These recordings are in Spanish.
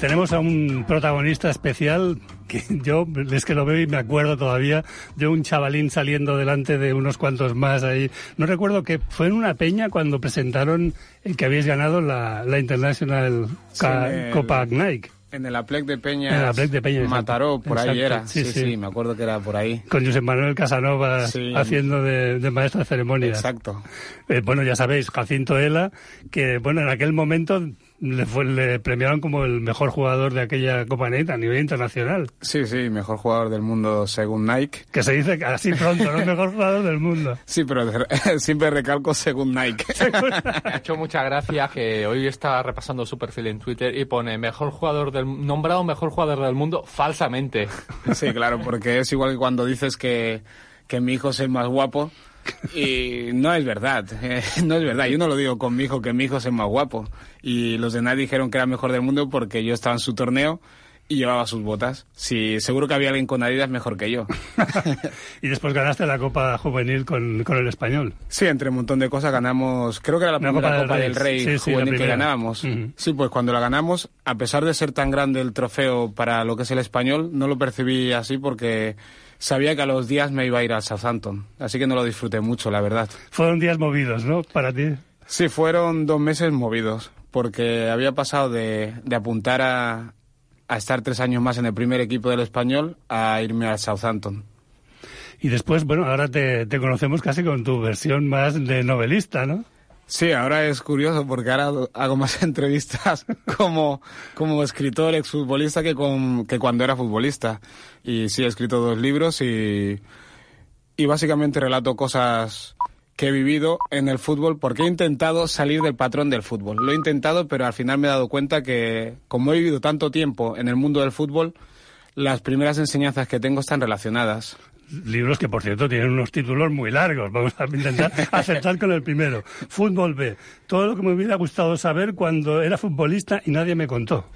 tenemos a un protagonista especial que yo es que lo veo y me acuerdo todavía de un chavalín saliendo delante de unos cuantos más ahí. No recuerdo que fue en una peña cuando presentaron el que habéis ganado la, la International Copa Nike. En el Aplec de Peña. En de Peña. Mataró, por ahí era. Sí sí, me acuerdo que era por ahí. Con José Manuel Casanova haciendo de, de, maestro de ceremonia. Exacto. Eh, bueno, ya sabéis, Jacinto Ela, que bueno, en aquel momento le, fue, le premiaron como el mejor jugador de aquella Copa Nike a nivel internacional. Sí, sí, mejor jugador del mundo según Nike. Que se dice así pronto, ¿no? mejor jugador del mundo. Sí, pero siempre recalco según Nike. Me ha hecho mucha gracia que hoy está repasando su perfil en Twitter y pone mejor jugador del nombrado mejor jugador del mundo falsamente. Sí, claro, porque es igual que cuando dices que, que mi hijo es el más guapo y no es verdad, eh, no es verdad. Yo no lo digo con mi hijo, que mi hijo es el más guapo. Y los de nadie dijeron que era mejor del mundo porque yo estaba en su torneo y llevaba sus botas. Sí, seguro que había alguien con Adidas mejor que yo. y después ganaste la Copa Juvenil con, con, el Español. Sí, entre un montón de cosas ganamos, creo que era la primera Copa, del Rey, juvenil que ganábamos. Sí, pues cuando la ganamos, a pesar de ser tan grande el trofeo para lo que es el Español, no lo percibí así porque sabía que a los días me iba a ir a Southampton. Así que no lo disfruté mucho, la verdad. Fueron días movidos, ¿no? Para ti. Sí, fueron dos meses movidos, porque había pasado de, de apuntar a, a estar tres años más en el primer equipo del español a irme al Southampton. Y después, bueno, ahora te, te conocemos casi con tu versión más de novelista, ¿no? Sí, ahora es curioso porque ahora hago más entrevistas como, como escritor, exfutbolista que, con, que cuando era futbolista. Y sí, he escrito dos libros y, y básicamente relato cosas que he vivido en el fútbol porque he intentado salir del patrón del fútbol. Lo he intentado, pero al final me he dado cuenta que como he vivido tanto tiempo en el mundo del fútbol, las primeras enseñanzas que tengo están relacionadas libros que, por cierto, tienen unos títulos muy largos. Vamos a intentar acertar con el primero. Fútbol B. Todo lo que me hubiera gustado saber cuando era futbolista y nadie me contó.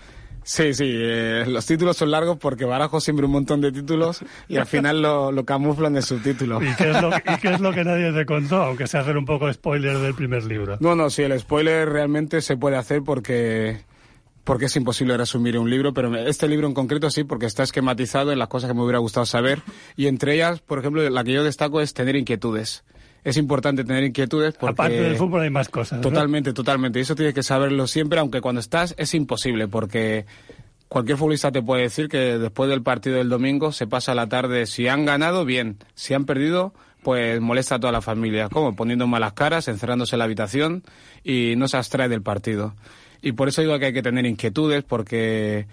Sí, sí, eh, los títulos son largos porque barajo siempre un montón de títulos y al final lo, lo camuflan de subtítulo. ¿Y qué, es lo, ¿Y qué es lo que nadie te contó? Aunque sea hacer un poco spoiler del primer libro. No, no, sí, el spoiler realmente se puede hacer porque porque es imposible resumir un libro, pero este libro en concreto sí, porque está esquematizado en las cosas que me hubiera gustado saber. Y entre ellas, por ejemplo, la que yo destaco es tener inquietudes. Es importante tener inquietudes porque... Aparte del fútbol hay más cosas. Totalmente, totalmente. Y eso tienes que saberlo siempre, aunque cuando estás es imposible, porque cualquier futbolista te puede decir que después del partido del domingo se pasa la tarde, si han ganado, bien. Si han perdido, pues molesta a toda la familia. ¿Cómo? Poniendo malas caras, encerrándose en la habitación y no se abstrae del partido. Y por eso digo que hay que tener inquietudes, porque,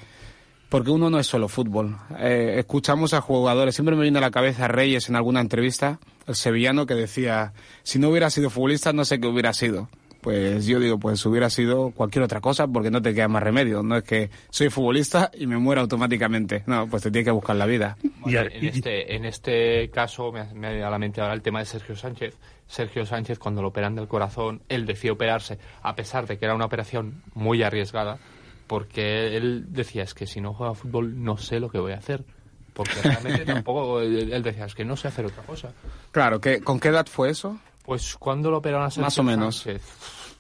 porque uno no es solo fútbol. Eh, escuchamos a jugadores, siempre me viene a la cabeza Reyes en alguna entrevista, el sevillano que decía, si no hubiera sido futbolista no sé qué hubiera sido. Pues yo digo, pues hubiera sido cualquier otra cosa porque no te queda más remedio. No es que soy futbolista y me muero automáticamente. No, pues te tienes que buscar la vida. en, este, en este caso me, me da a la mente ahora el tema de Sergio Sánchez Sergio Sánchez, cuando lo operan del corazón, él decidió operarse, a pesar de que era una operación muy arriesgada, porque él decía, es que si no juega fútbol no sé lo que voy a hacer. Porque realmente tampoco, él decía, es que no sé hacer otra cosa. Claro, ¿qué, ¿con qué edad fue eso? Pues cuando lo operaron a Sergio Más o menos.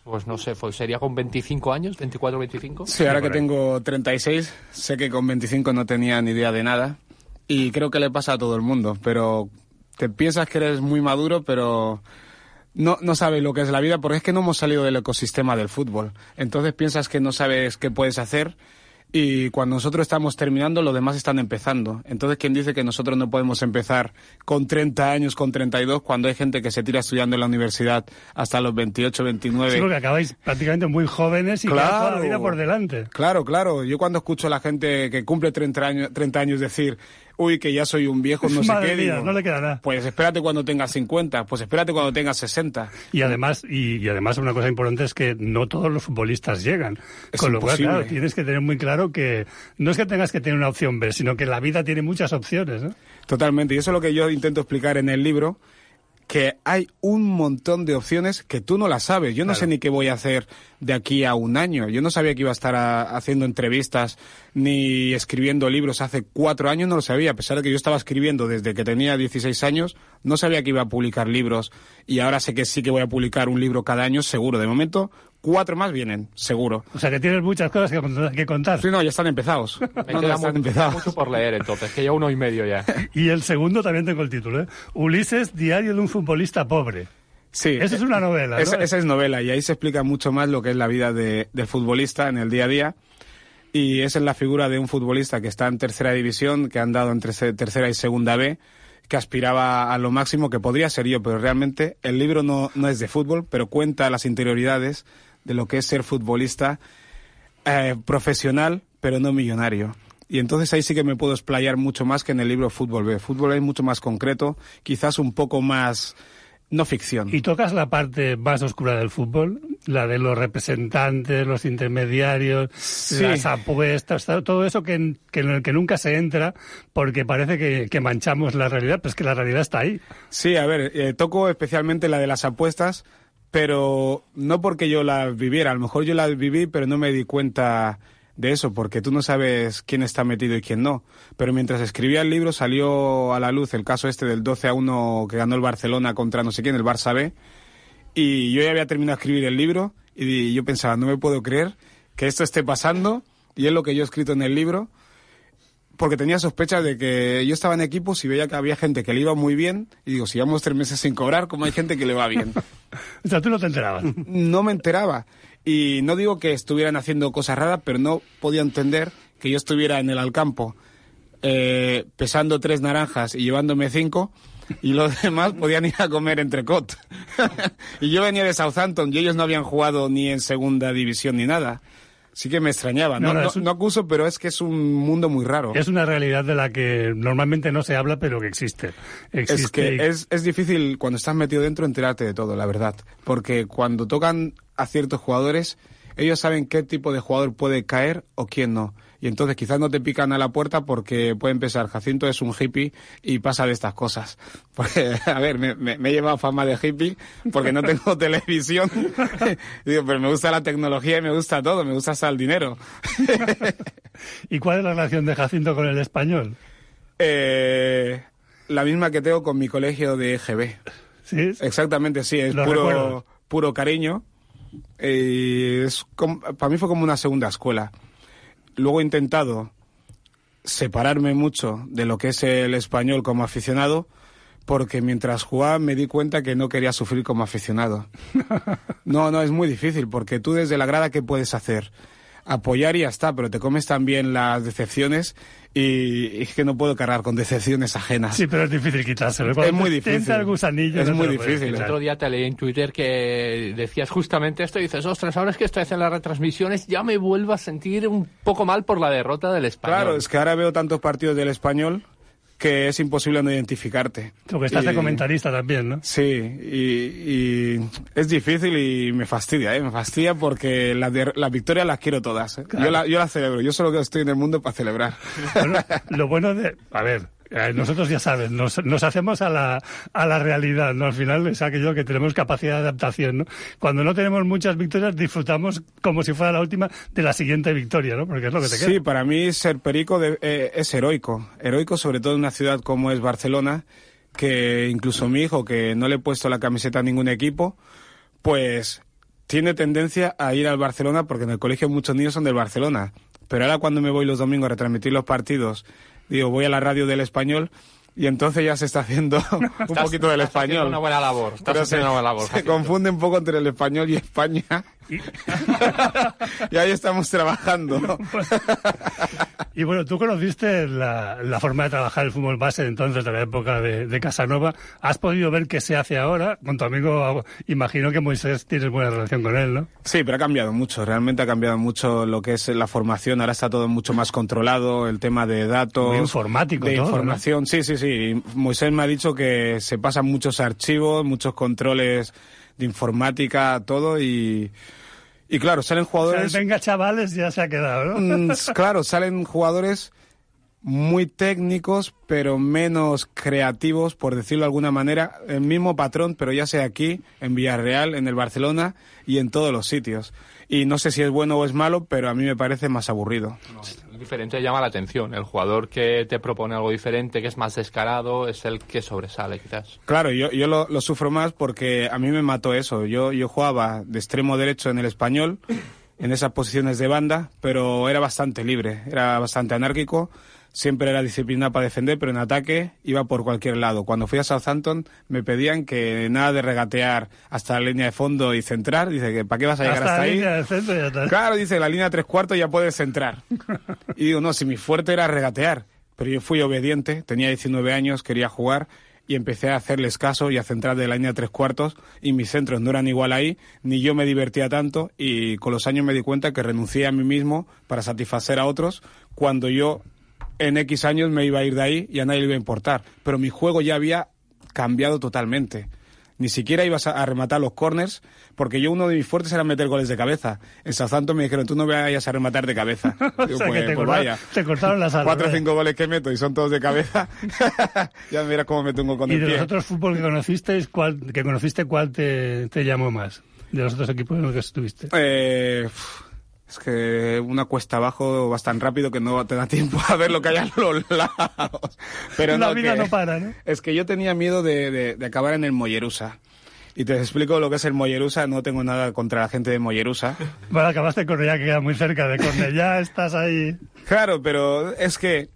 Pues no sé, sería con 25 años, 24 25. Sí, ahora que tengo 36, sé que con 25 no tenía ni idea de nada. Y creo que le pasa a todo el mundo, pero te piensas que eres muy maduro, pero no, no sabes lo que es la vida porque es que no hemos salido del ecosistema del fútbol. Entonces piensas que no sabes qué puedes hacer y cuando nosotros estamos terminando, los demás están empezando. Entonces, ¿quién dice que nosotros no podemos empezar con 30 años, con 32, cuando hay gente que se tira estudiando en la universidad hasta los 28, 29? Sí, porque acabáis prácticamente muy jóvenes y claro, toda la vida por delante. Claro, claro. Yo cuando escucho a la gente que cumple 30 años, 30 años decir, uy, que ya soy un viejo, no sé qué. no le queda nada. Pues espérate cuando tengas 50, pues espérate cuando tengas 60. Y además, y, además una cosa importante es que no todos los futbolistas llegan. Con lo cual, claro, tienes que tener muy claro que no es que tengas que tener una opción B, sino que la vida tiene muchas opciones. ¿no? Totalmente, y eso es lo que yo intento explicar en el libro que hay un montón de opciones que tú no las sabes. Yo no sé ni qué voy a hacer de aquí a un año. Yo no sabía que iba a estar haciendo entrevistas ni escribiendo libros hace cuatro años, no lo sabía. A pesar de que yo estaba escribiendo desde que tenía 16 años, no sabía que iba a publicar libros y ahora sé que sí que voy a publicar un libro cada año, seguro. De momento, cuatro más vienen, seguro. O sea que tienes muchas cosas que, que contar. Sí, no, ya están empezados. Me queda, mucho por leer entonces, que ya uno y medio ya. y el segundo también tengo el título, ¿eh? Ulises, diario de un futbolista pobre. Sí. Esa es una novela, ¿no? Esa, es novela y ahí se explica mucho más lo que es la vida de, del futbolista en el día a día. Y esa es la figura de un futbolista que está en tercera división, que ha andado entre tercera y segunda B, que aspiraba a lo máximo, que podría ser yo, pero realmente el libro no, no es de fútbol, pero cuenta las interioridades de lo que es ser futbolista eh, profesional, pero no millonario. Y entonces ahí sí que me puedo explayar mucho más que en el libro Fútbol B. Fútbol es mucho más concreto, quizás un poco más no ficción. ¿Y tocas la parte más oscura del fútbol? La de los representantes, los intermediarios, las apuestas, todo eso que, en el que nunca se entra porque parece que, manchamos la realidad, pues que la realidad está ahí. Sí, a ver, eh, toco especialmente la de las apuestas, pero no porque yo la viviera, a lo mejor yo la viví, pero no me di cuenta de eso, porque tú no sabes quién está metido y quién no. Pero mientras escribía el libro salió a la luz el caso este del 12 a 1 que ganó el Barcelona contra no sé quién, el Barça B, y yo ya había terminado de escribir el libro y yo pensaba, no me puedo creer que esto esté pasando y es lo que yo he escrito en el libro porque tenía sospechas de que yo estaba en equipos y veía que había gente que le iba muy bien y digo, si llevamos tres meses sin cobrar, ¿cómo hay gente que le va bien? o sea, tú no te enterabas. No me enteraba. Y no digo que estuvieran haciendo cosas raras, pero no podía entender que yo estuviera en el Alcampo eh, pesando tres naranjas y llevándome cinco y los demás podían ir a comer entrecot. y yo venía de Southampton y ellos no habían jugado ni en segunda división ni nada sí que me extrañaba. No, no, acuso, pero es que es un mundo muy raro. Es una realidad de la que normalmente no se habla, pero que existe. es que es, es difícil cuando estás metido dentro enterarte de todo, la verdad. Porque cuando tocan a ciertos jugadores, ellos saben qué tipo de jugador puede caer o quién no y entonces quizás no te pican a la puerta porque pueden pensar, Jacinto es un hippie y pasa de estas cosas. Porque, a ver, me, me, he llevado fama de hippie porque no tengo televisión. Digo, pero me gusta la tecnología y me gusta todo, me gusta hasta el dinero. ¿Y cuál es la relación de Jacinto con el español? Eh, la misma que tengo con mi colegio de EGB. ¿Sí? Exactamente, sí, es puro, puro cariño. Eh, es para mí fue como una segunda escuela luego he intentado separarme mucho de lo que es el español como aficionado, porque mientras jugaba me di cuenta que no quería sufrir como aficionado. No, no, es muy difícil, porque tú desde la grada, ¿qué puedes hacer? Apoyar y ya está, pero te comes también las decepciones y es que no puedo cargar con decepciones ajenas. Sí, pero es difícil quitárselo. es muy difícil. El gusanillo, es muy difícil. El otro día te leí en Twitter que decías justamente esto y dices, ostras, ahora es que estoy haciendo las retransmisiones, ya me vuelvo a sentir un poco mal por la derrota del español. Claro, es que ahora veo tantos partidos del español que es imposible no identificarte. Tú que estás de comentarista también, ¿no? Sí, y, es difícil y me fastidia, ¿eh? Me fastidia porque las la victorias las quiero todas. ¿eh? Yo, la, yo las celebro, yo solo estoy en el mundo para celebrar. lo bueno de... A ver, eh, nosotros ya sabes, nos, hacemos a la, a la realidad, ¿no? Al final es aquello que tenemos capacidad de adaptación, ¿no? Cuando no tenemos muchas victorias, disfrutamos como si fuera la última de la siguiente victoria, ¿no? Porque es lo que te queda. Sí, para mí ser perico eh, es heroico. Heroico sobre todo en una ciudad como es Barcelona, que incluso mi hijo, que no le he puesto la camiseta a ningún equipo, pues tiene tendencia a ir al Barcelona porque en el colegio muchos niños son del Barcelona. Pero ahora cuando me voy los domingos a retransmitir los partidos digo, voy a la radio del español y entonces ya se está haciendo un poquito del español. una buena labor. Estás una buena labor. Se confunde un poco entre el español y España. y ahí estamos trabajando. y bueno, tú conociste la, forma de trabajar el fútbol base entonces, de la época de, Casanova. ¿Has podido ver qué se hace ahora? Con tu amigo, imagino que Moisés tienes buena relación con él, ¿no? Sí, pero ha cambiado mucho. Realmente ha cambiado mucho lo que es la formación. Ahora está todo mucho más controlado. El tema de datos. Muy informático, De información. Sí, sí, sí. Moisés me ha dicho que se pasan muchos archivos, muchos controles de informática, todo y y claro, salen jugadores... venga chavales, ya se ha quedado, ¿no? Mm, claro, salen jugadores muy técnicos, pero menos creativos, por decirlo de alguna manera. El mismo patrón, pero ya sea aquí, en Villarreal, en el Barcelona y en todos los sitios. Y no sé si es bueno o es malo, pero a mí me parece más aburrido. Diferente llama la atención. El jugador que te propone algo diferente, que es más descarado, es el que sobresale, quizás. Claro, yo, yo lo, lo sufro más porque a mí me mató eso. Yo, yo jugaba de extremo derecho en el español, en esas posiciones de banda, pero era bastante libre, era bastante anárquico siempre era disciplina para defender, pero en ataque iba por cualquier lado. Cuando fui a Southampton me pedían que nada de regatear hasta la línea de fondo y centrar. Dice que ¿para qué vas a llegar hasta, ahí? Claro, dice la línea de tres cuartos ya puedes centrar. y digo, no, si mi fuerte era regatear. Pero yo fui obediente, tenía 19 años, quería jugar y empecé a hacerles caso y a centrar de la línea de tres cuartos y mis centros no eran igual ahí, ni yo me divertía tanto y con los años me di cuenta que renuncié a mí mismo para satisfacer a otros cuando yo en X años me iba a ir de ahí y a nadie le iba a importar. Pero mi juego ya había cambiado totalmente. Ni siquiera ibas a, rematar los corners, porque yo uno de mis fuertes era meter goles de cabeza. En Southampton me dijeron, tú no vayas a rematar de cabeza. Digo, pues, te, pues vaya. te, cortaron las alas. Cuatro o cinco goles que meto y son todos de cabeza. ya mira cómo me tengo con ¿Y el pie. ¿Y de los otros fútbol que conocisteis, cuál, que conociste, cuál te, te llamó más? De los otros equipos en los que estuviste. Eh... Es que una cuesta abajo va tan rápido que no te da tiempo a ver lo que hay a los lados. Pero La vida no para, ¿no? Es que yo tenía miedo de, de, acabar en el Mollerusa. Y te explico lo que es el Mollerusa. No tengo nada contra la gente de Mollerusa. Bueno, acabaste con Cornellá, que queda muy cerca de Cornellá. estás ahí. Claro, pero es que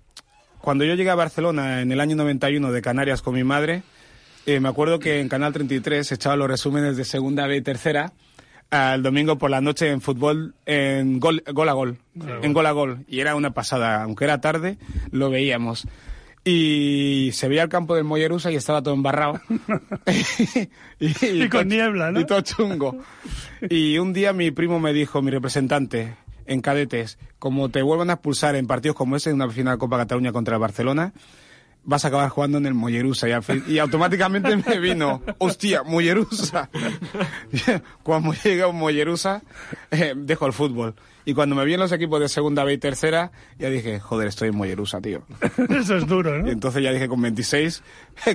cuando yo llegué a Barcelona en el año 91 de Canarias con mi madre, eh, me acuerdo que en Canal 33 echaba los resúmenes de segunda B y tercera el domingo por la noche en fútbol en gol, gol a gol, en gol a gol. Y era una pasada, aunque era tarde, lo veíamos. Y se veía el campo del Mollerusa y estaba todo embarrado. y, con niebla, ¿no? Y todo chungo. y un día mi primo me dijo, mi representante en cadetes, como te vuelvan a expulsar en partidos como ese, en una final de Copa Cataluña contra el Barcelona, vas a acabar jugando en el Mollerusa. Y, automáticamente me vino, hostia, Mollerusa. cuando llega un Mollerusa, eh, dejo el fútbol. Y cuando me vi en los equipos de segunda B y tercera, ya dije, joder, estoy en Mollerusa, tío. Eso es duro, ¿no? Y entonces ya dije, con 26,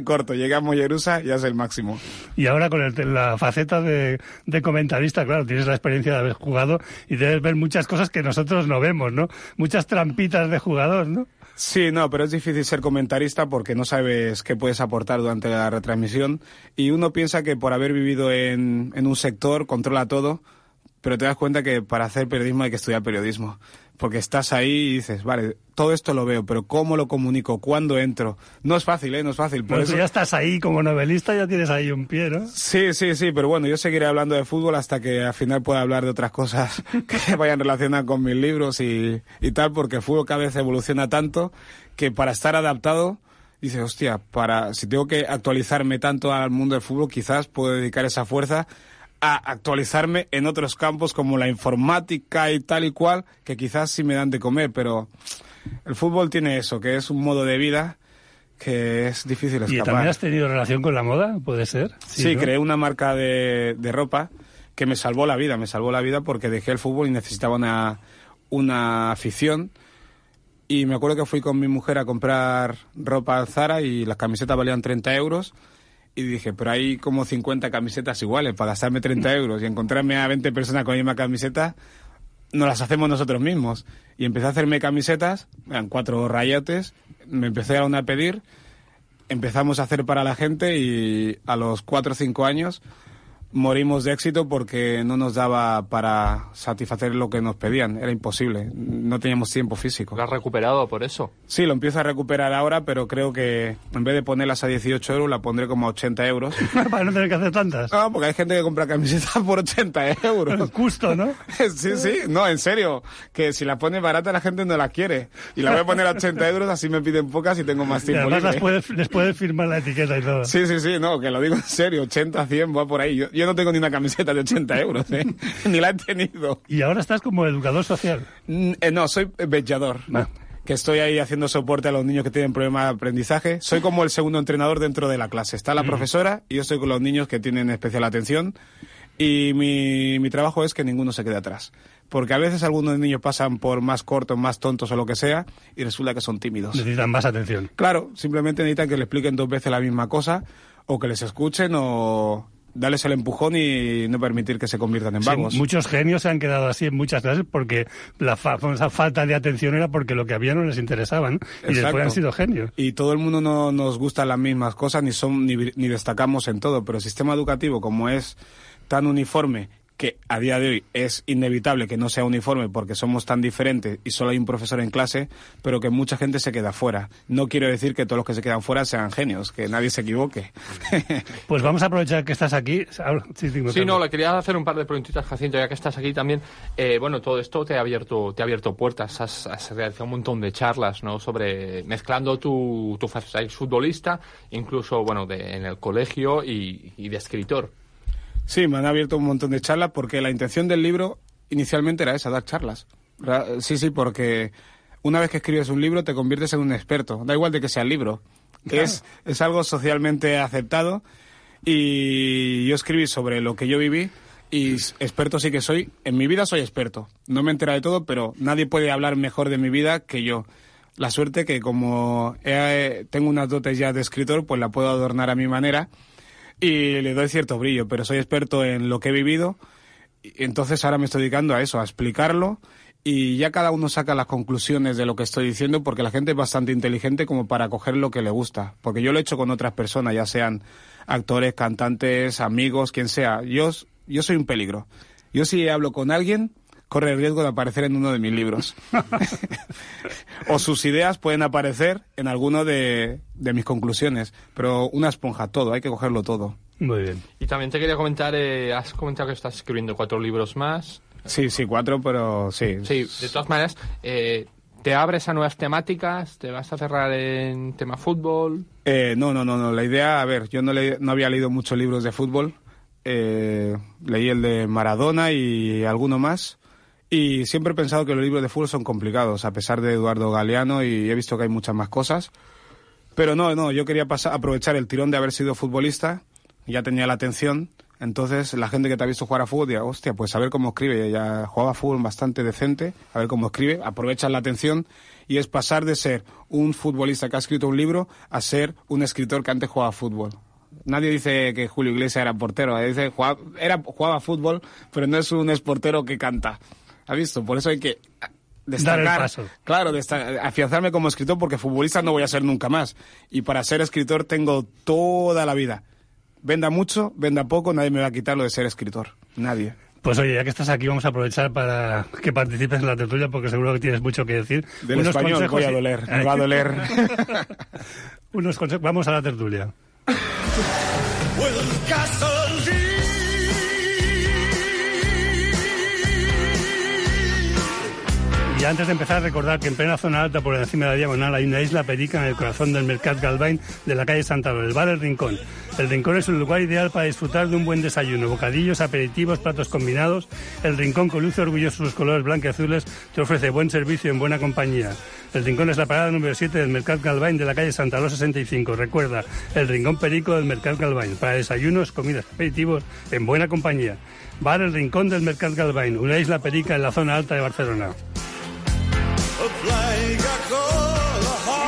corto, llegué a Mollerusa, ya es el máximo. Y ahora con la faceta de, de, comentarista, claro, tienes la experiencia de haber jugado y debes ver muchas cosas que nosotros no vemos, ¿no? Muchas trampitas de jugador, ¿no? Sí, no, pero es difícil ser comentarista porque no sabes qué puedes aportar durante la retransmisión. Y uno piensa que por haber vivido en, en un sector controla todo, pero te das cuenta que para hacer periodismo hay que estudiar periodismo porque estás ahí y dices, vale, todo esto lo veo, pero ¿cómo lo comunico? ¿Cuándo entro? No es fácil, ¿eh? No es fácil. Por eso... ya estás ahí como novelista, ya tienes ahí un pie, ¿no? Sí, sí, sí, pero bueno, yo seguiré hablando de fútbol hasta que al final pueda hablar de otras cosas que vayan relacionadas con mis libros y, y tal, porque el fútbol cada vez evoluciona tanto que para estar adaptado dices, hostia, para, si tengo que actualizarme tanto al mundo del fútbol, quizás puedo dedicar esa fuerza a actualizarme en otros campos como la informática y tal y cual, que quizás sí me dan de comer, pero el fútbol tiene eso, que es un modo de vida que es difícil escapar. ¿Y también has tenido relación con la moda? ¿Puede ser? Sí, creé una marca de, de, ropa que me salvó la vida, me salvó la vida porque dejé el fútbol y necesitaba una, una afición. Y me acuerdo que fui con mi mujer a comprar ropa al Zara y las camisetas valían 30 euros y dije, pero hay como 50 camisetas iguales para gastarme 30 euros y encontrarme a 20 personas con la misma camiseta, no las hacemos nosotros mismos. Y empecé a hacerme camisetas, eran cuatro rayotes, me empecé a a pedir, empezamos a hacer para la gente y a los cuatro o cinco años morimos de éxito porque no nos daba para satisfacer lo que nos pedían, era imposible, no teníamos tiempo físico. ¿Lo has recuperado por eso? Sí, lo empiezo a recuperar ahora, pero creo que en vez de ponerlas a 18 euros, la pondré como a 80 euros. para no tener que hacer tantas. No, porque hay gente que compra camisetas por 80 euros. Justo, ¿no? sí, sí, no, en serio, que si la pones barata la gente no la quiere. Y la voy a poner a 80 euros, así me piden pocas y tengo más tiempo. Y además les puedes, firmar la etiqueta y todo. Sí, sí, sí, no, que lo digo en serio, 80, 100, va por ahí. Yo, yo no tengo ni una camiseta de 80 euros, ¿eh? ni la he tenido. ¿Y ahora estás como educador social? Mm, eh, no, soy bellador. Ah. Que estoy ahí haciendo soporte a los niños que tienen problemas de aprendizaje. Soy como el segundo entrenador dentro de la clase. Está la mm. profesora y yo estoy con los niños que tienen especial atención. Y mi, mi trabajo es que ninguno se quede atrás porque a veces algunos niños pasan por más cortos, más tontos o lo que sea, y resulta que son tímidos. Necesitan más atención. Claro, simplemente necesitan que le expliquen dos veces la misma cosa, o que les escuchen, o, darles el empujón y no permitir que se conviertan en vagos. muchos genios se han quedado así en muchas clases porque la famosa falta de atención era porque lo que había no les interesaba, Y después han sido genios. Y todo el mundo no nos gusta las mismas cosas ni son ni, ni destacamos en todo, pero el sistema educativo como es tan uniforme que a día de hoy es inevitable que no sea uniforme porque somos tan diferentes y solo hay un profesor en clase, pero que mucha gente se queda fuera. No quiero decir que todos los que se quedan fuera sean genios, que nadie se equivoque. Pues vamos a aprovechar que estás aquí. Sí, no, le quería hacer un par de preguntitas, Jacinto, ya que estás aquí también. Eh, bueno, todo esto te ha abierto, te ha abierto puertas, has, realizado un montón de charlas, ¿no? Sobre mezclando tu, tu faceta futbolista, incluso, bueno, de, en el colegio y, y de escritor. Sí, me han abierto un montón de charlas porque la intención del libro inicialmente era esa, dar charlas. Sí, sí, porque una vez que escribes un libro te conviertes en un experto. Da igual de que sea el libro. Es, es algo socialmente aceptado y yo escribí sobre lo que yo viví y experto sí que soy. En mi vida soy experto. No me entera de todo, pero nadie puede hablar mejor de mi vida que yo. La suerte que como tengo unas dotes ya de escritor, pues la puedo adornar a mi manera y le doy cierto brillo, pero soy experto en lo que he vivido, entonces ahora me estoy dedicando a eso, a explicarlo y ya cada uno saca las conclusiones de lo que estoy diciendo porque la gente es bastante inteligente como para coger lo que le gusta, porque yo lo he hecho con otras personas, ya sean actores, cantantes, amigos, quien sea. Yo, yo soy un peligro. Yo si hablo con alguien, corre el riesgo de aparecer en uno de mis libros. o sus ideas pueden aparecer en alguno de, mis conclusiones. Pero una esponja, todo, hay que cogerlo todo. Muy bien. Y también te quería comentar, eh, has comentado que estás escribiendo cuatro libros más. Sí, sí, cuatro, pero sí. Sí, de todas maneras, eh, ¿te abres a nuevas temáticas? ¿Te vas a cerrar en tema fútbol? Eh, no, no, no, no. La idea, a ver, yo no, no había leído muchos libros de fútbol. leí el de Maradona y alguno más. Y siempre he pensado que los libros de fútbol son complicados, a pesar de Eduardo Galeano, y he visto que hay muchas más cosas. Pero no, no, yo quería pasar, aprovechar el tirón de haber sido futbolista, ya tenía la atención, entonces la gente que te ha visto jugar a fútbol diga, hostia, pues a ver cómo escribe, ya jugaba fútbol bastante decente, a ver cómo escribe, aprovechas la atención y es pasar de ser un futbolista que ha escrito un libro a ser un escritor que antes jugaba fútbol. Nadie dice que Julio Iglesias era portero, dice jugaba, era, jugaba fútbol, pero no es un esportero que canta. ¿Ha visto? Por eso hay que destacar, claro, afianzarme como escritor porque futbolista no voy a ser nunca más. Y para ser escritor tengo toda la vida. Venda mucho, venda poco, nadie me va a quitar lo de ser escritor. Nadie. Pues oye, ya que estás aquí, vamos a aprovechar para que participes en la tertulia porque seguro que tienes mucho que decir. Del español voy a doler, me va a doler. Unos consejos, vamos a la tertulia. Y antes de empezar, recordar que en plena zona alta, por encima de la diagonal, hay una isla perica en el corazón del Mercat Galvain de la calle Santa Rosa, el bar El Rincón. El Rincón es un lugar ideal para disfrutar de un buen desayuno, bocadillos, aperitivos, platos combinados. El Rincón, con luce orgulloso sus colores blancos y azules, te ofrece buen servicio en buena compañía. El Rincón es la parada número 7 del Mercat Galvain de la calle Santa Rosa 65. Recuerda, el Rincón Perico del Mercat Galvain, para desayunos, comidas, aperitivos, en buena compañía. Bar El Rincón del Mercat Galvain, una isla perica en la zona alta de Barcelona.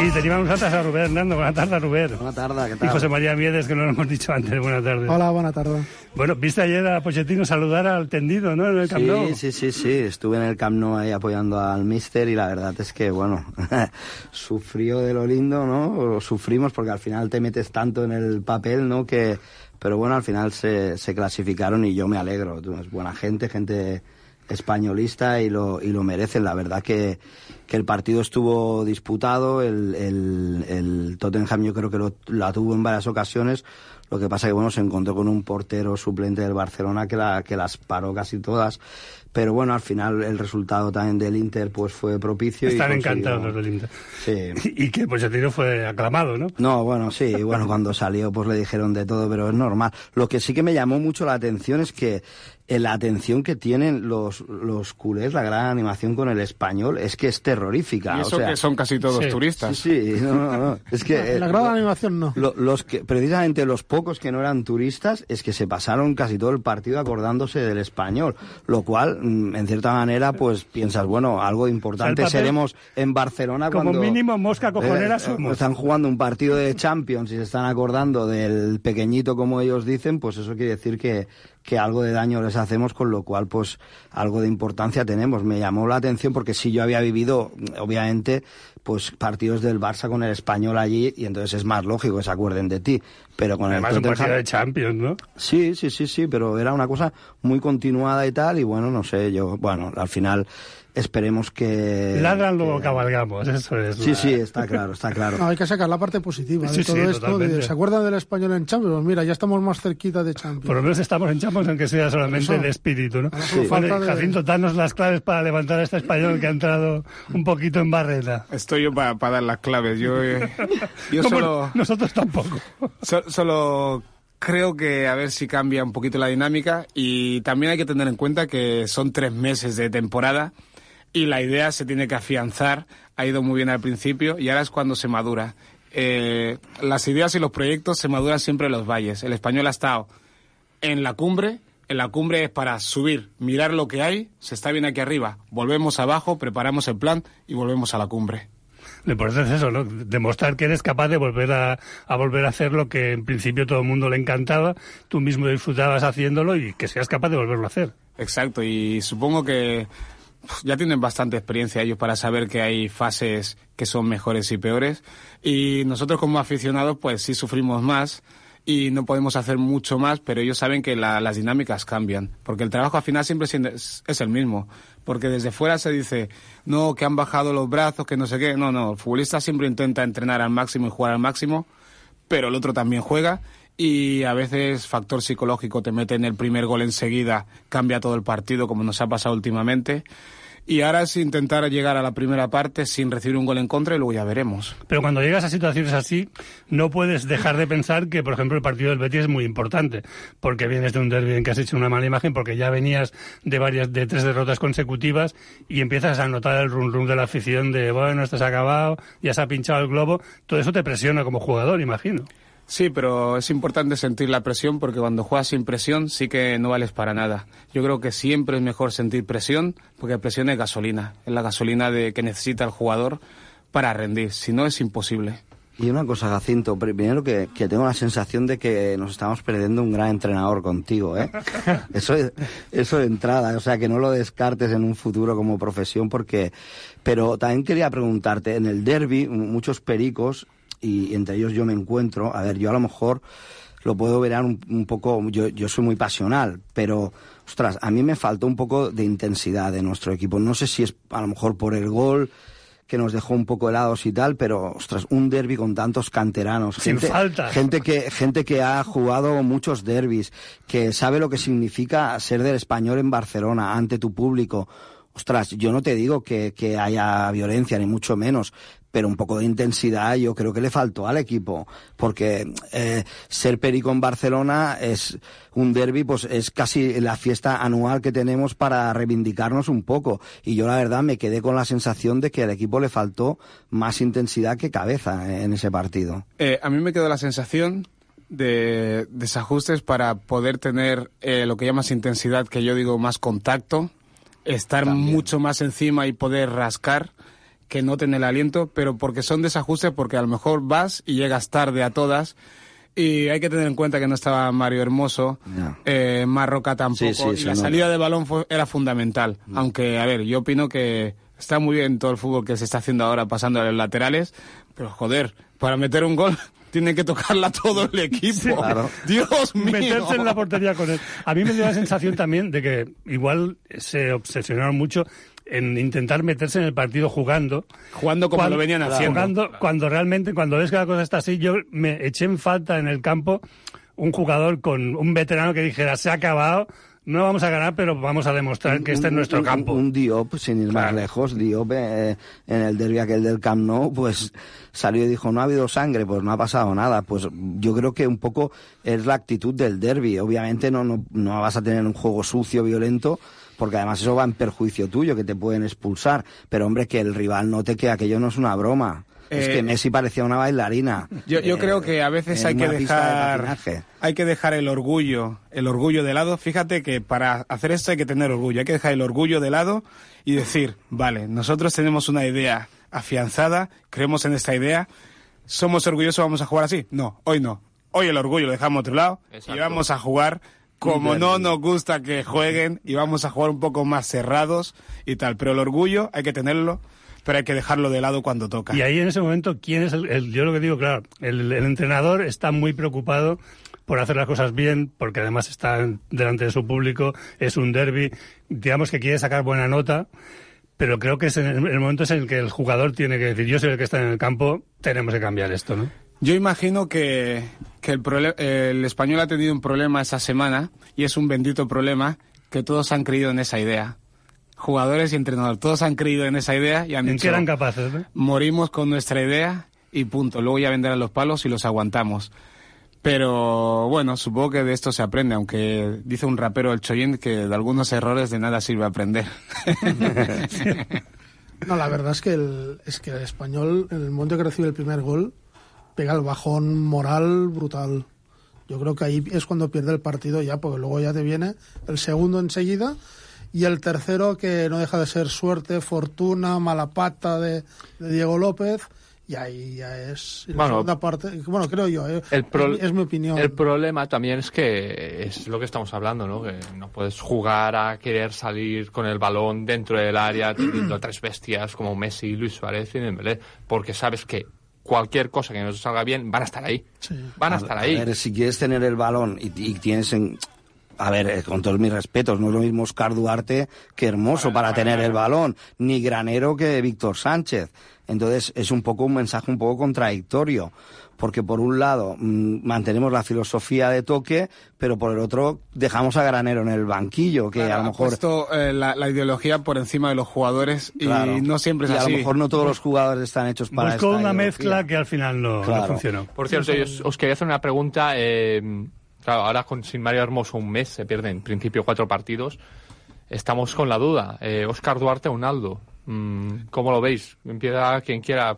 Y teníamos antes a Rubén Hernando. Buenas tardes, Rubén. Buenas tardes, ¿qué tal? Y José María Miedes, que no lo hemos dicho antes. Buenas tardes. Hola, buenas tardes. Bueno, viste ayer a Pochettino saludar al tendido, ¿no? En el Camp Nou. Sí, sí, sí, Estuve en el Camp Nou ahí apoyando al Mister y la verdad es que, bueno, sufrió de lo lindo, ¿no? sufrimos porque al final te metes tanto en el papel, ¿no? Que, pero bueno, al final se, se clasificaron y yo me alegro. Es buena gente, gente españolista y lo, y lo merecen. La verdad que, que el partido estuvo disputado, el, el, el Tottenham yo creo que lo, la tuvo en varias ocasiones, lo que pasa que bueno, se encontró con un portero suplente del Barcelona que, la, que las paró casi todas pero bueno, al final el resultado también del Inter pues fue propicio. Están encantados los del Inter. Sí. Y que pues el tiro fue aclamado, ¿no? No, bueno, sí, bueno, cuando salió pues le dijeron de todo, pero es normal. Lo que sí que me llamó mucho la atención es que la atención que tienen los, los culés, la gran animación con el español, es que es terrorífica. Y eso que son casi todos turistas. Sí, sí, no, no, no. Es que... la gran animación no. los que, precisamente los pocos que no eran turistas es que se pasaron casi todo el partido acordándose del español, lo cual, mm, en cierta manera, pues piensas, bueno, algo importante seremos en Barcelona como cuando... mínimo mosca cojonera eh, somos. Están jugando un partido de Champions y se están acordando del pequeñito, como ellos dicen, pues eso quiere decir que, que algo de daño les hacemos, con lo cual, pues, algo de importancia tenemos. Me llamó la atención porque sí yo había vivido, obviamente, pues partidos del Barça con el español allí y entonces es más lógico que se acuerden de ti. Pero con Además, el un partido de Champions, ¿no? Sí, sí, sí, sí, pero era una cosa muy continuada y tal, y bueno, no sé, yo, bueno, al final esperemos que... Ladran, que- luego cabalgamos, eso es. Sí, la- sí, está claro, está claro. No, hay que sacar la parte positiva de Sí, todo sí, esto. de- totalmente. ¿Se acuerdan del español en Champions? Pues mira, ya estamos más cerquita de Champions. Por lo menos estamos en Champions, aunque sea solamente el espíritu, ¿no? Ahora solo Vale, falta de- Jacinto, danos las claves para levantar a este español que ha entrado un poquito en barrera. Estoy yo para dar las claves. Yo, eh, yo solo, Nosotros tampoco. so- solo creo que a ver si cambia un poquito la dinámica y también hay que tener en cuenta que son tres meses de temporada y la idea se tiene que afianzar. Ha ido muy bien al principio y ahora es cuando se madura. Eh, las ideas y los proyectos se maduran siempre en los valles. El español ha estado en la cumbre. En la cumbre es para subir, mirar lo que hay, se está bien aquí arriba, volvemos abajo, preparamos el plan y volvemos a la cumbre. Lo importante es eso, ¿no? Demostrar que eres capaz de volver a, a volver a hacer lo que en principio todo el mundo le encantaba, tú mismo disfrutabas haciéndolo y que seas capaz de volverlo a hacer. Exacto, y supongo que ya tienen bastante experiencia ellos para saber que hay fases que son mejores y peores. Y nosotros como aficionados, pues sí sufrimos más y no podemos hacer mucho más, pero ellos saben que la- las dinámicas cambian, porque el trabajo al final siempre es, es el mismo. Porque desde fuera se dice, no, que han bajado los brazos, que no sé qué. No, no, el futbolista siempre intenta entrenar al máximo y jugar al máximo, pero el otro también juega y a veces factor psicológico te mete en el primer gol enseguida, cambia todo el partido como nos ha pasado últimamente. Y ahora es intentar llegar a la primera parte sin recibir un gol en contra y luego ya veremos. Pero cuando llegas a situaciones así, no puedes dejar de pensar que, por ejemplo, el partido del Betis es muy importante, porque vienes de un derbi en que has hecho una mala imagen, porque ya venías de varias, de tres derrotas consecutivas y empiezas a notar el rum rum de la afición de, bueno, ha acabado, ya se ha pinchado el globo. Todo eso te presiona como jugador, imagino. Sí, pero es importante sentir la presión porque cuando juegas sin presión sí que no vales para nada. Yo creo que siempre es mejor sentir presión porque presión es gasolina, es la gasolina de que necesita el jugador para rendir, si no es imposible. Y una cosa, Jacinto, primero que, que tengo la sensación de que nos estamos perdiendo un gran entrenador contigo, ¿eh? Eso, eso de entrada, o sea, que no lo descartes en un futuro como profesión porque... Pero también quería preguntarte, en el derby, muchos pericos, y entre ellos yo me encuentro, a ver, yo a lo mejor lo puedo ver un, un poco, yo, yo soy muy pasional, pero, ostras, a mí me faltó un poco de intensidad de nuestro equipo. No sé si es a lo mejor por el gol que nos dejó un poco helados y tal, pero ostras, un derby con tantos canteranos, Sin gente, falta. gente que gente que ha jugado muchos derbis, que sabe lo que significa ser del español en Barcelona ante tu público. Ostras, yo no te digo que, que haya violencia ni mucho menos, pero un poco de intensidad yo creo que le faltó al equipo, porque eh, ser perico en Barcelona es un derby, pues es casi la fiesta anual que tenemos para reivindicarnos un poco. Y yo la verdad me quedé con la sensación de que al equipo le faltó más intensidad que cabeza en ese partido. Eh, a mí me quedó la sensación de desajustes para poder tener eh, lo que llamas intensidad, que yo digo más contacto, estar mucho más encima y poder rascar que noten el aliento, pero porque son desajustes, porque a lo mejor vas y llegas tarde a todas. Y hay que tener en cuenta que no estaba Mario Hermoso, Ya. eh, Marroca tampoco, Sí, sí, y la salida de balón fue- era fundamental. Aunque, a ver, yo opino que está muy bien todo el fútbol que se está haciendo ahora pasando a los laterales, pero joder, para meter un gol tiene que tocarla todo el equipo. claro. Dios mío. meterse en la portería con él. A mí me dio la sensación también de que igual se obsesionaron mucho en intentar meterse en el partido jugando. Jugando como Cuando- lo venían haciendo. Jugando, cuando realmente, cuando ves que la cosa está así, yo me eché en falta en el campo un jugador con un veterano que dijera, se ha acabado, no vamos a ganar, pero vamos a demostrar que este es Un- nuestro un- campo. Un, Diop, sin ir más Claro. lejos, Diop eh, en el derbi aquel del Camp Nou, pues salió y dijo, no ha habido sangre, pues no ha pasado nada. Pues yo creo que un poco es la actitud del derby. Obviamente no, no, no vas a tener un juego sucio, violento, porque además eso va en perjuicio tuyo, que te pueden expulsar. Pero hombre, que el rival note que aquello no es una broma. Es Eh, que Messi parecía una bailarina. Yo, yo Eh, creo que a veces hay que de dejar hay que dejar el orgullo el orgullo de lado. Fíjate que para hacer esto hay que tener orgullo. Hay que dejar el orgullo de lado y decir, vale, nosotros tenemos una idea afianzada, creemos en esta idea, somos orgullosos, vamos a jugar así. No, hoy no. Hoy el orgullo lo dejamos a otro lado Exacto. y vamos a jugar como no nos gusta que jueguen y vamos a jugar un poco más cerrados y tal. Pero el orgullo hay que tenerlo, pero hay que dejarlo de lado cuando toca. Y ahí en ese momento, ¿quién es el, el- yo lo que digo, claro, el, el entrenador está muy preocupado por hacer las cosas bien, porque además está delante de su público, es un derby, digamos que quiere sacar buena nota, pero creo que es el momento es en el que el jugador tiene que decir, yo soy el que está en el campo, tenemos que cambiar esto, ¿no? Yo imagino que, que el, el español ha tenido un problema esa semana y es un bendito problema que todos han creído en esa idea. Jugadores y entrenadores, todos han creído en esa idea y han ¿En dicho, qué eran capaces? ¿no? morimos con nuestra idea y punto. Luego ya vendrán los palos y los aguantamos. Pero bueno, supongo que de esto se aprende, aunque dice un rapero el Choyin que de algunos errores de nada sirve aprender. No, la verdad es que el, es que el español, en el momento que recibe el primer gol, pega el bajón moral brutal. Yo creo que ahí es cuando pierde el partido ya, porque luego ya te viene el segundo enseguida y el tercero que no deja de ser suerte, fortuna, mala pata de, de Diego López y ahí ya es y la Bueno, segunda parte. Bueno, creo yo, eh, El pro- es, mi- es mi opinión. El problema también es que es lo que estamos hablando, ¿no? Que no puedes jugar a querer salir con el balón dentro del área teniendo a tres bestias como Messi, Luis Suárez y Dembélé, porque sabes que cualquier cosa que no salga bien van a estar ahí. Sí. Van a estar ahí. A ver, si quieres tener el balón y, y tienes en... A ver, eh, con todos mis respetos, no es lo mismo Oscar Duarte que Hermoso para tener el balón, ni Granero que Víctor Sánchez. Entonces es un poco un mensaje un poco contradictorio, porque por un lado mm, mantenemos la filosofía de toque, pero por el otro dejamos a Granero en el banquillo, que Claro, a lo mejor... puesto eh, la, la ideología por encima de los jugadores y Claro. no siempre es y así. a lo mejor no todos los jugadores están hechos para Buscó esta una ideología. mezcla que al final no, funcionó. Por cierto, yo os, os quería hacer una pregunta. eh, claro, ahora con sin Mario Hermoso un mes se pierden en principio cuatro partidos. Estamos con la duda. Eh, Oscar Duarte o Unaldo. Mm, ¿Cómo lo veis? Empieza quien quiera.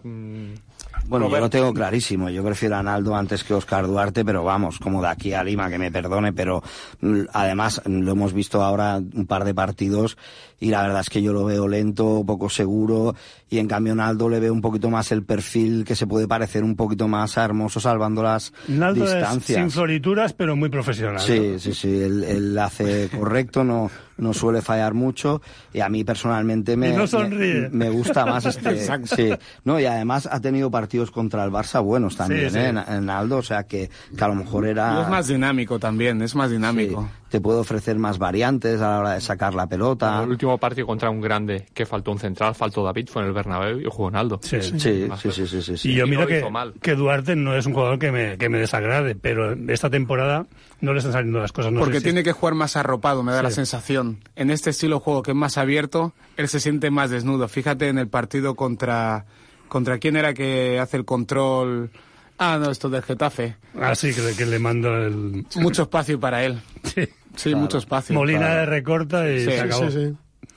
Bueno, yo Robert. lo tengo clarísimo. Yo prefiero a Naldo antes que Oscar Duarte, pero vamos, como de aquí a Lima, que me perdone, pero mm, además lo hemos visto ahora un par de partidos y la verdad es que yo lo veo lento, poco seguro y en cambio Naldo le veo un poquito más el perfil que se puede parecer un poquito más a Hermoso salvando las Naldo es distancias. sin florituras, pero muy profesional. Sí, sí, sí, él, él hace correcto, no, no suele fallar mucho y a mí personalmente me, no sonríe. me, me gusta más este. Exacto. Sí, no, y además ha tenido partidos contra el Barça buenos también, Sí, sí. ¿eh? En, en Aldo, o sea que, que a lo mejor Y era. es más dinámico también, es más sí, dinámico. Te puede ofrecer más variantes a la hora de sacar la pelota. el último partido contra un grande que faltó un central, faltó David, fue en el Bernabéu y jugó Unaldo. Sí. Sí, sí, sí, sí, sí, sí, sí. Y yo Y miro lo que, hizo mal. que Duarte no es un jugador que me, que me desagrade, pero esta temporada no le están saliendo las cosas. No Porque sé si- tiene que jugar más arropado, me da la sensación. En este estilo de juego que es más abierto, él se siente más desnudo. Fíjate en el partido contra... ¿Contra quién era que hace el control? Ah, no, esto del Getafe. Ah, sí, que, que le mando el... Mucho espacio para él. Sí. Sí, mucho espacio. Molina Claro. de recorta y Sí, se acabó. Sí, sí.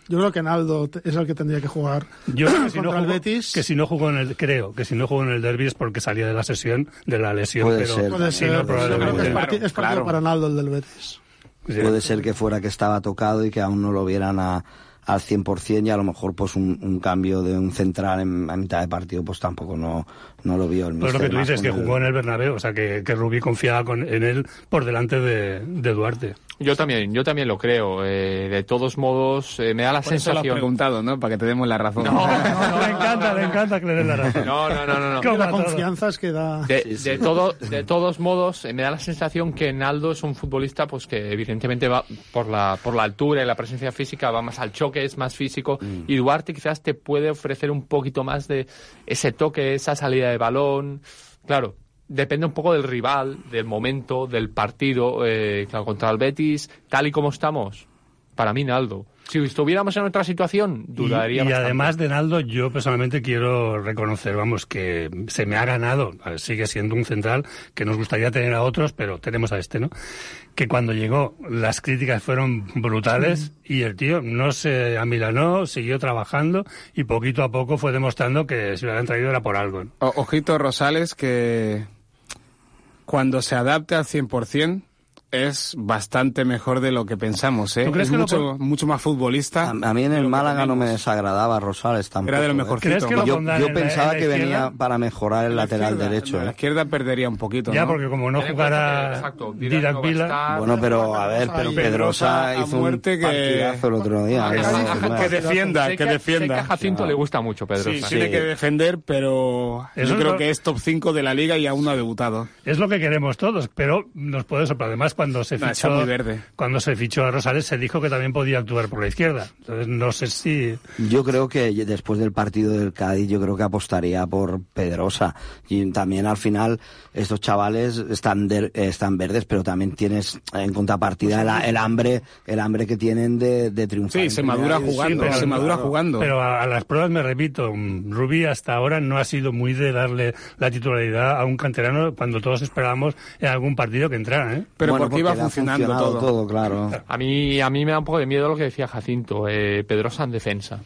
Yo creo que Naldo es el que tendría que jugar. Yo creo que si, no jugó, Betis. que si no jugó en el, creo que si no jugó en el derby es porque salía de la sesión, de la lesión, Puede pero ser. Puede si ser. no, Yo creo que es, partido claro. para Naldo el del Betis. Sí. Puede ser que fuera que estaba tocado y que aún no lo vieran a, al 100% y a lo mejor pues un, un cambio de un central en, a mitad de partido pues tampoco no, no lo vio el Pero lo que tú dices, que con el- jugó en el Bernabéu, o sea, que, que Rubí confiaba con, en él por delante de, de Duarte. Yo también, yo también lo creo. eh, de todos modos, eh, me da la Por eso lo has sensación. preguntado, ¿no? Para que te demos la razón. No, no, le encanta, le encanta que le den la razón. No, no, no, no. no. La confianza es que da. De, de todo, de todos modos, eh, me da la sensación que Naldo es un futbolista pues que evidentemente va por la, por la altura y la presencia física, va más al choque, es más físico. Y Duarte quizás te puede ofrecer un poquito más de ese toque, esa salida de balón. Claro, depende un poco del rival, del momento, del partido. eh, claro, contra el Betis, tal y como estamos, para mí Naldo. Si estuviéramos en otra situación, dudaría. Y, y además de Naldo, yo personalmente quiero reconocer, vamos, que se me ha ganado, sigue siendo un central que nos gustaría tener a otros, pero tenemos a este, ¿no? Que cuando llegó las críticas fueron brutales y el tío no se amilanó, siguió trabajando y poquito a poco fue demostrando que si lo habían traído era por algo. ¿no? O- ojito Rosales que cuando se adapte al 100% es bastante mejor de lo que pensamos, ¿eh? ¿Tú crees es que mucho, mucho más futbolista. A, a mí en el Málaga no me desagradaba Rosales tampoco. Era de lo ¿eh? mejorcito. ¿Crees que lo Yo, yo pensaba la que venía para mejorar el la lateral izquierda, derecho. en La ¿eh? izquierda perdería un poquito, Ya, ¿no? porque como no que, jugara exacto, Didac Vila. Bueno, pero a ver, pero Ahí. Pedrosa hizo muerte un que- partidazo el otro día. Ah, ¿eh? que defienda, que defienda. a Jacinto le gusta mucho Pedro. Sí, Sánchez. tiene que defender, pero Eso yo creo lo- que es top 5 de la liga y aún no ha debutado. Es lo que queremos todos, pero nos puede sorprender. Además, cuando se No, fichó, muy verde. cuando se fichó a Rosales, se dijo que también podía actuar por la izquierda. Entonces, no sé si Yo creo que después del partido del Cádiz, yo creo que apostaría por Pedrosa. Y también al final, estos chavales están, der- están verdes, pero también tienes en contrapartida el, el hambre, el hambre que tienen de, de triunfar. Sí, se madura jugando, pero- se madura claro. jugando. Pero a, a las pruebas me repito, Rubí hasta ahora no ha sido muy de darle la titularidad a un canterano cuando todos esperábamos en algún partido que entrara. ¿eh? pero Bueno, porque iba funcionando funcionado todo. claro. A mí, a mí me da un poco de miedo lo que decía Jacinto, eh, Pedrosa en defensa.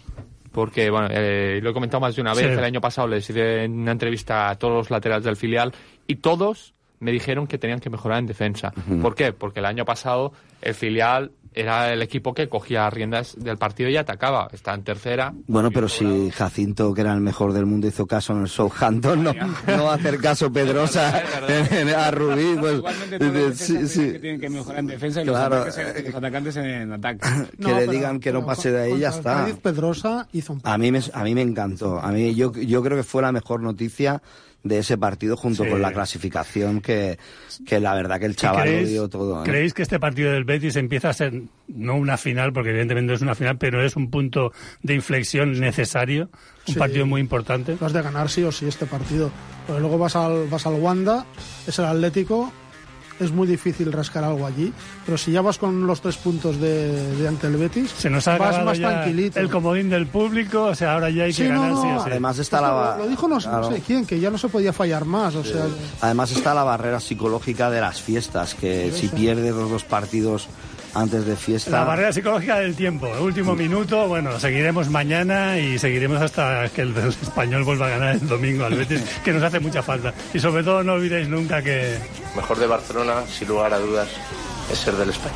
Porque, bueno, eh, lo he comentado más de una vez, Sí. el año pasado les hice una entrevista a todos los laterales del filial y todos me dijeron que tenían que mejorar en defensa. ¿Por qué? Porque el año pasado el filial era el equipo que cogía riendas del partido y atacaba. Está en tercera. Bueno, pero si Jacinto, que era el mejor del mundo, hizo caso en el Southampton, no, no va a hacer caso Pedrosa en- en- a Rubí. Pues, Igualmente todos los sí, sí. que tienen que mejorar en defensa y Claro, los, ataques en- los atacantes en ataque. Que le pero- digan que no pase de ahí, ya está. Pedrosa hizo un A mí me, a mí me encantó. A mí yo, yo creo que fue la mejor noticia de ese partido junto Sí. con la clasificación que, que la verdad que el ¿Y chaval lo ¿Creéis, dio todo. ¿eh? ¿Creéis que este partido del Betis empieza a ser no una final, porque evidentemente no es una final, pero es un punto de inflexión necesario? Un Sí. partido muy importante. Lo has de ganar sí o sí este partido. Pero luego vas al, vas al Wanda, es el Atlético, es muy difícil rascar algo allí. Pero si ya vas con los tres puntos de, de ante el Betis, Se nos ha vas más ya tranquilito. el comodín del público, o sea, ahora ya hay que Sí, no, ganar no, sí. Además está la, lo, lo dijo no, sé quién, que ya no se podía fallar más. O sea, Además está la barrera psicológica de las fiestas, que si pierdes los dos partidos antes de fiesta... La barrera psicológica del tiempo, el último minuto, bueno, seguiremos mañana y seguiremos hasta que el, el español vuelva a ganar el domingo al Betis, que nos hace mucha falta. Y sobre todo no olvidéis nunca que mejor de Barcelona, sin lugar a dudas, es ser del España.